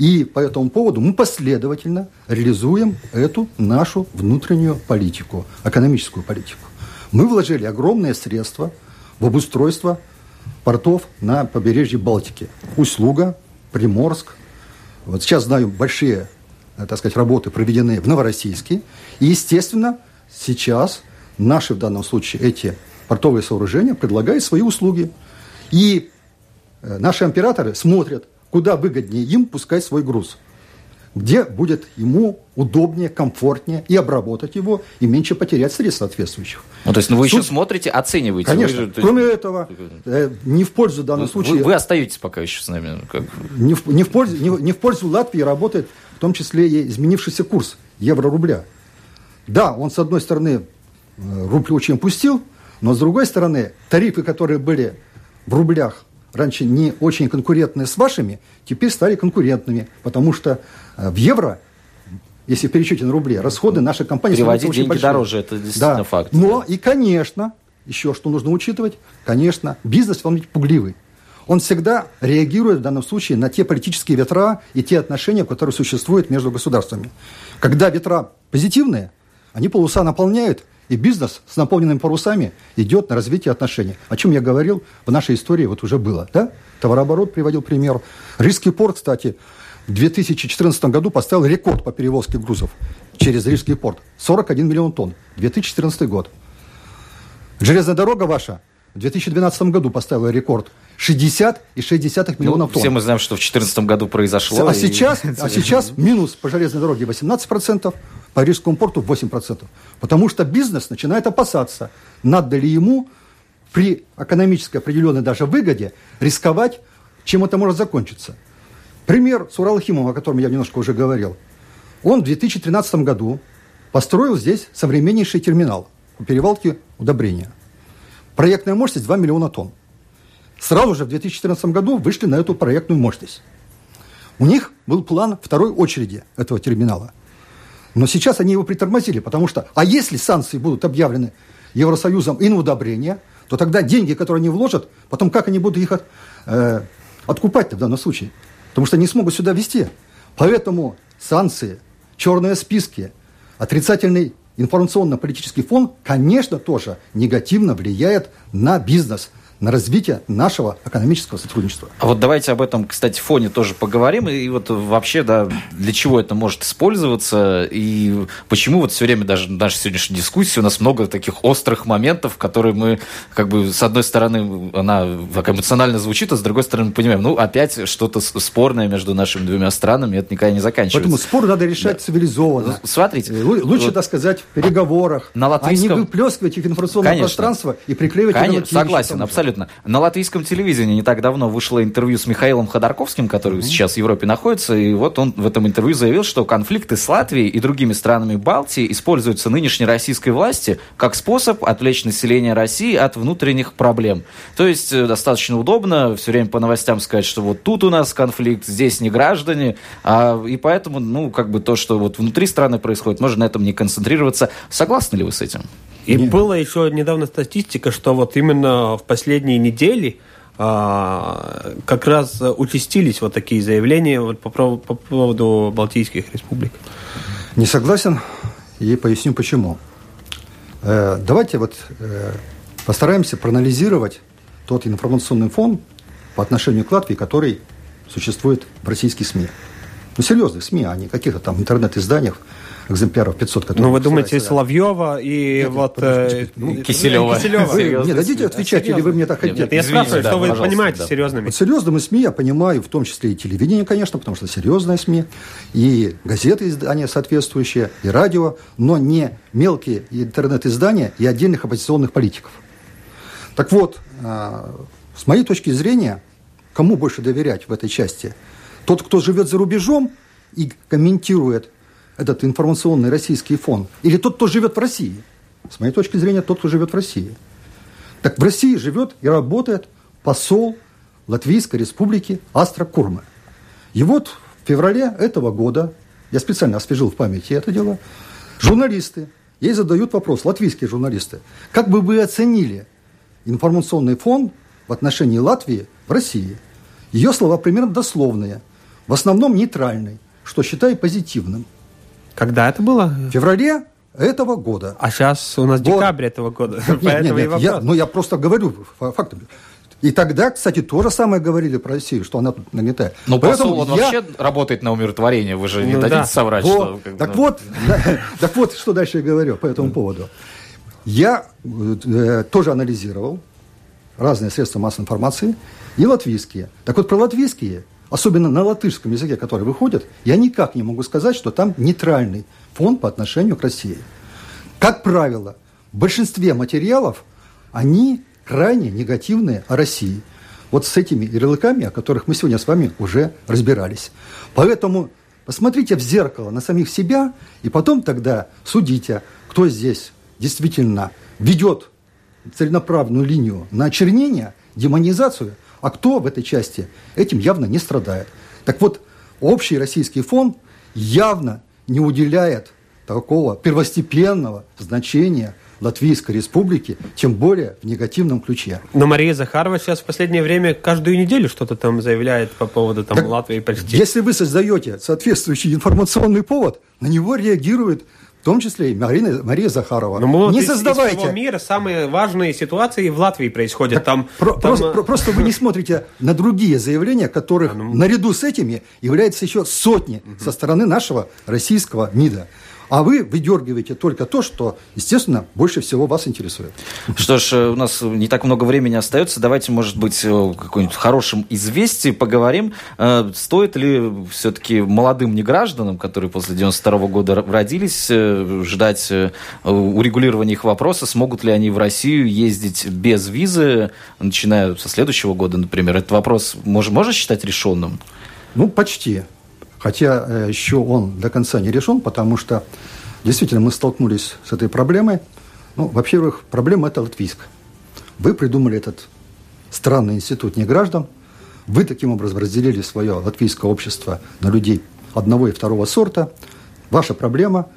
И по этому поводу мы последовательно реализуем эту нашу внутреннюю политику, экономическую политику. Мы вложили огромные средства в обустройство портов на побережье Балтики. Услуга, Приморск. Вот сейчас знаю, большие, э, так сказать, работы проведены в Новороссийске. И, естественно, сейчас наши в данном случае эти портовые сооружения предлагают свои услуги. И э, наши операторы смотрят, куда выгоднее им пускать свой груз, где будет ему удобнее, комфортнее и обработать его, и меньше потерять средств соответствующих. Ну, то есть ну, вы Суть... еще смотрите, оцениваете. Конечно. Вы же, Кроме есть... этого, э, не в пользу в данном вы, случае... Вы, остаетесь пока еще с нами. Как... Не, в, не, в пользу, не, не в пользу Латвии работает в том числе и изменившийся курс евро-рубля. Да, он, с одной стороны, э, рубль очень пустил, но, с другой стороны, тарифы, которые были в рублях раньше не очень конкурентные с вашими, теперь стали конкурентными, потому что э, в евро, если в пересчете на рубли, расходы нашей компании Переводить деньги большие. дороже, это действительно да. факт. Но и, конечно, еще что нужно учитывать, конечно, бизнес, он ведь пугливый. Он всегда реагирует в данном случае на те политические ветра и те отношения, которые существуют между государствами. Когда ветра позитивные, они полуса наполняют, и бизнес с наполненными парусами идет на развитие отношений. О чем я говорил, в нашей истории вот уже было. Да? Товарооборот приводил пример. Рижский порт, кстати, в 2014 году поставил рекорд по перевозке грузов через Рижский порт. 41 миллион тонн. 2014 год. Железная дорога ваша в 2012 году поставила рекорд 60,6 миллионов ну, тонн. Все мы знаем, что в 2014 году произошло. А, и... сейчас, а сейчас минус по железной дороге 18%, по Рижскому порту 8%. Потому что бизнес начинает опасаться, надо ли ему при экономической определенной даже выгоде рисковать, чем это может закончиться. Пример с Уралхимом, о котором я немножко уже говорил. Он в 2013 году построил здесь современнейший терминал по перевалке удобрения. Проектная мощность 2 миллиона тонн. Сразу же в 2014 году вышли на эту проектную мощность. У них был план второй очереди этого терминала – но сейчас они его притормозили, потому что, а если санкции будут объявлены Евросоюзом и на удобрения, то тогда деньги, которые они вложат, потом как они будут их от, э, откупать в данном случае? Потому что они смогут сюда вести. Поэтому санкции, черные списки, отрицательный информационно-политический фон, конечно, тоже негативно влияет на бизнес – на развитие нашего экономического сотрудничества. А вот давайте об этом, кстати, фоне тоже поговорим. И вот вообще, да, для чего это может использоваться, и почему вот все время даже в нашей сегодняшней дискуссии у нас много таких острых моментов, которые мы, как бы, с одной стороны, она так эмоционально звучит, а с другой стороны, понимаем, ну, опять что-то спорное между нашими двумя странами, это никогда не заканчивается. Поэтому спор надо решать да. цивилизованно. Ну, смотрите. Лучше, вот, так сказать, в переговорах, на латвийском... а не выплескивать их в информационное Конечно. пространство и приклеивать Конечно, согласен, абсолютно абсолютно. На латвийском телевидении не так давно вышло интервью с Михаилом Ходорковским, который mm-hmm. сейчас в Европе находится, и вот он в этом интервью заявил, что конфликты с Латвией и другими странами Балтии используются нынешней российской власти как способ отвлечь население России от внутренних проблем. То есть э, достаточно удобно все время по новостям сказать, что вот тут у нас конфликт, здесь не граждане, а, и поэтому, ну, как бы то, что вот внутри страны происходит, можно на этом не концентрироваться. Согласны ли вы с этим? И Нет. была еще недавно статистика, что вот именно в последние недели а, как раз участились вот такие заявления вот по, по поводу Балтийских республик. Не согласен и поясню почему. Э, давайте вот э, постараемся проанализировать тот информационный фон по отношению к Латвии, который существует в российских СМИ. Ну, серьезных СМИ, а не каких-то там интернет-изданиях, экземпляров 500, которые... Ну, вы думаете, Соловьева и нет, вот... Э, ну, Киселева. Киселева. Нет, дадите отвечать, или вы мне так хотите? Нет, я спрашиваю, что вы понимаете да. серьезными. Вот серьезными СМИ я понимаю, в том числе и телевидение, конечно, потому что серьезные СМИ, и газеты, издания соответствующие, и радио, но не мелкие интернет-издания и отдельных оппозиционных политиков. Так вот, а, с моей точки зрения, кому больше доверять в этой части? Тот, кто живет за рубежом и комментирует этот информационный российский фон, или тот, кто живет в России? С моей точки зрения, тот, кто живет в России. Так в России живет и работает посол Латвийской республики Астра Курма. И вот в феврале этого года, я специально освежил в памяти это дело, журналисты ей задают вопрос, латвийские журналисты, как бы вы оценили информационный фон в отношении Латвии в России? Ее слова примерно дословные, в основном нейтральный, что считаю позитивным. Когда это было? В феврале этого года. А сейчас у нас декабрь этого года. Нет, нет, нет, я, ну я просто говорю фактами. И тогда, кстати, то же самое говорили про Россию, что она тут нагнетает. Но Поэтому посол, он я... вообще работает на умиротворение, вы же не ну, дадите да. соврать. Вот. Что, так, вот, так вот, что дальше я говорю по этому поводу. Я э, тоже анализировал разные средства массовой информации и латвийские. Так вот, про латвийские, особенно на латышском языке, который выходит, я никак не могу сказать, что там нейтральный фон по отношению к России. Как правило, в большинстве материалов они крайне негативные о России. Вот с этими ярлыками, о которых мы сегодня с вами уже разбирались. Поэтому посмотрите в зеркало на самих себя, и потом тогда судите, кто здесь действительно ведет целенаправленную линию на очернение, демонизацию, а кто в этой части этим явно не страдает. Так вот, общий российский фон явно не уделяет такого первостепенного значения Латвийской Республики, тем более в негативном ключе. Но Мария Захарова сейчас в последнее время каждую неделю что-то там заявляет по поводу там, так, Латвии почти. Если вы создаете соответствующий информационный повод, на него реагирует в том числе и Марина, Мария Захарова. Но мы не создавайте. Из всего мира самые важные ситуации в Латвии происходят. Так, там, про, там... Просто, про, просто вы не смотрите на другие заявления, которых а, ну... наряду с этими является еще сотни угу. со стороны нашего российского МИДа. А вы выдергиваете только то, что, естественно, больше всего вас интересует. Что ж, э, у нас не так много времени остается. Давайте, может быть, о каком-нибудь хорошем известии поговорим. Э, стоит ли все-таки молодым негражданам, которые после 92 -го года родились, э, ждать урегулирования их вопроса, смогут ли они в Россию ездить без визы, начиная со следующего года, например? Этот вопрос можно, можно считать решенным? Ну, почти. Хотя э, еще он до конца не решен, потому что действительно мы столкнулись с этой проблемой. Ну, во-первых, проблема это латвийская. Вы придумали этот странный институт неграждан. Вы таким образом разделили свое латвийское общество на людей одного и второго сорта. Ваша проблема.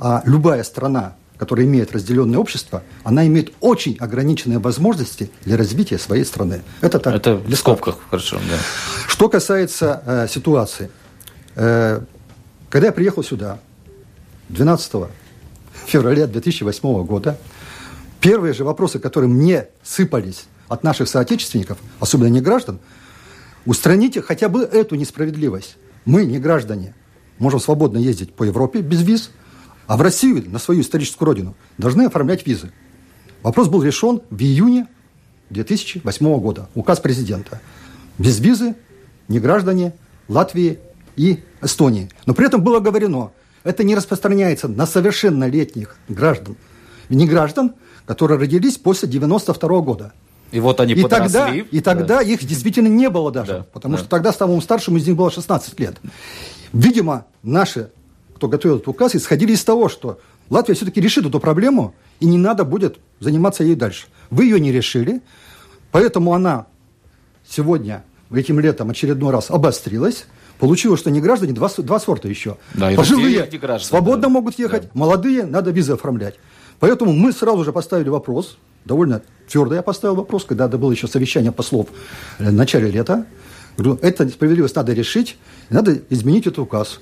А любая страна, которая имеет разделенное общество, она имеет очень ограниченные возможности для развития своей страны. Это так. Это в скобках, хорошо, да. Что касается э, ситуации – когда я приехал сюда 12 февраля 2008 года, первые же вопросы, которые мне сыпались от наших соотечественников, особенно не граждан, устраните хотя бы эту несправедливость. Мы, не граждане, можем свободно ездить по Европе без виз, а в Россию, на свою историческую родину, должны оформлять визы. Вопрос был решен в июне 2008 года. Указ президента. Без визы не граждане Латвии и Эстонии. Но при этом было говорено, это не распространяется на совершеннолетних граждан, не граждан, которые родились после 92 года. И вот они и подросли. Тогда, и тогда да. их действительно не было даже, да, потому да. что тогда самому старшему из них было 16 лет. Видимо, наши, кто готовил этот указ, исходили из того, что Латвия все-таки решит эту проблему, и не надо будет заниматься ей дальше. Вы ее не решили, поэтому она сегодня, этим летом, очередной раз обострилась. Получилось, что не граждане, два, два сорта еще. Да, Пожилые граждане, свободно да. могут ехать, да. молодые надо визы оформлять. Поэтому мы сразу же поставили вопрос, довольно твердо я поставил вопрос, когда это было еще совещание послов э, в начале лета. Говорю, это несправедливость надо решить, надо изменить этот указ.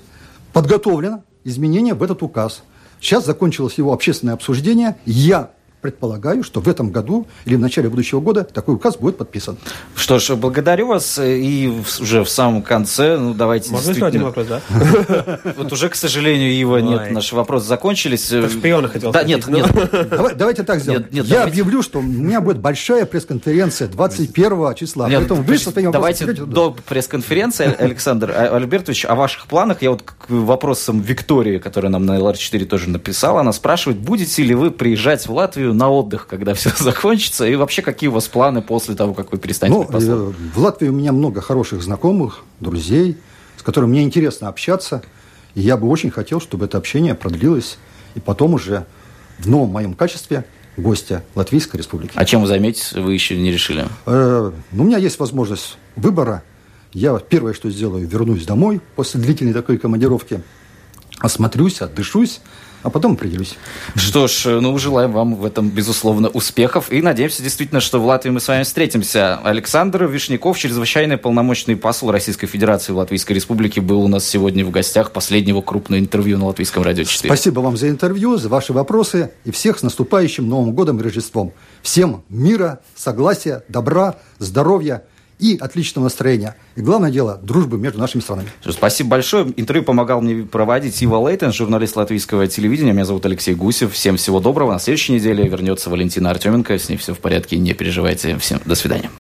Подготовлено изменение в этот указ. Сейчас закончилось его общественное обсуждение. Я предполагаю, что в этом году или в начале будущего года такой указ будет подписан. Что ж, благодарю вас. И уже в самом конце, ну давайте Можно еще один вопрос, да? Вот уже, к сожалению, его нет. Наши вопросы закончились. шпиона хотел Да, нет, нет. Давайте так сделаем. Я объявлю, что у меня будет большая пресс-конференция 21 числа. Поэтому вы Давайте до пресс-конференции, Александр а, Альбертович, о ваших планах. Я вот к вопросам Виктории, которая нам на LR4 тоже написала, она спрашивает, будете ли вы приезжать в Латвию на отдых, когда все закончится? И вообще, какие у вас планы после того, как вы перестанете ну, послом? Э, в Латвии у меня много хороших знакомых, друзей, с которыми мне интересно общаться. И я бы очень хотел, чтобы это общение продлилось, и потом уже в новом моем качестве гостя Латвийской Республики. А чем вы займетесь, вы еще не решили? Э, ну, у меня есть возможность выбора. Я первое, что сделаю, вернусь домой после длительной такой командировки, осмотрюсь, отдышусь, а потом определюсь. Что ж, ну, желаем вам в этом, безусловно, успехов. И надеемся действительно, что в Латвии мы с вами встретимся. Александр Вишняков, чрезвычайный полномочный посол Российской Федерации в Латвийской Республике, был у нас сегодня в гостях последнего крупного интервью на Латвийском радио 4. Спасибо вам за интервью, за ваши вопросы и всех с наступающим Новым годом и Рождеством. Всем мира, согласия, добра, здоровья и отличного настроения. И главное дело, дружбы между нашими странами. Спасибо большое. Интервью помогал мне проводить Ива Лейтен, журналист латвийского телевидения. Меня зовут Алексей Гусев. Всем всего доброго. На следующей неделе вернется Валентина Артеменко. С ней все в порядке. Не переживайте. Всем до свидания.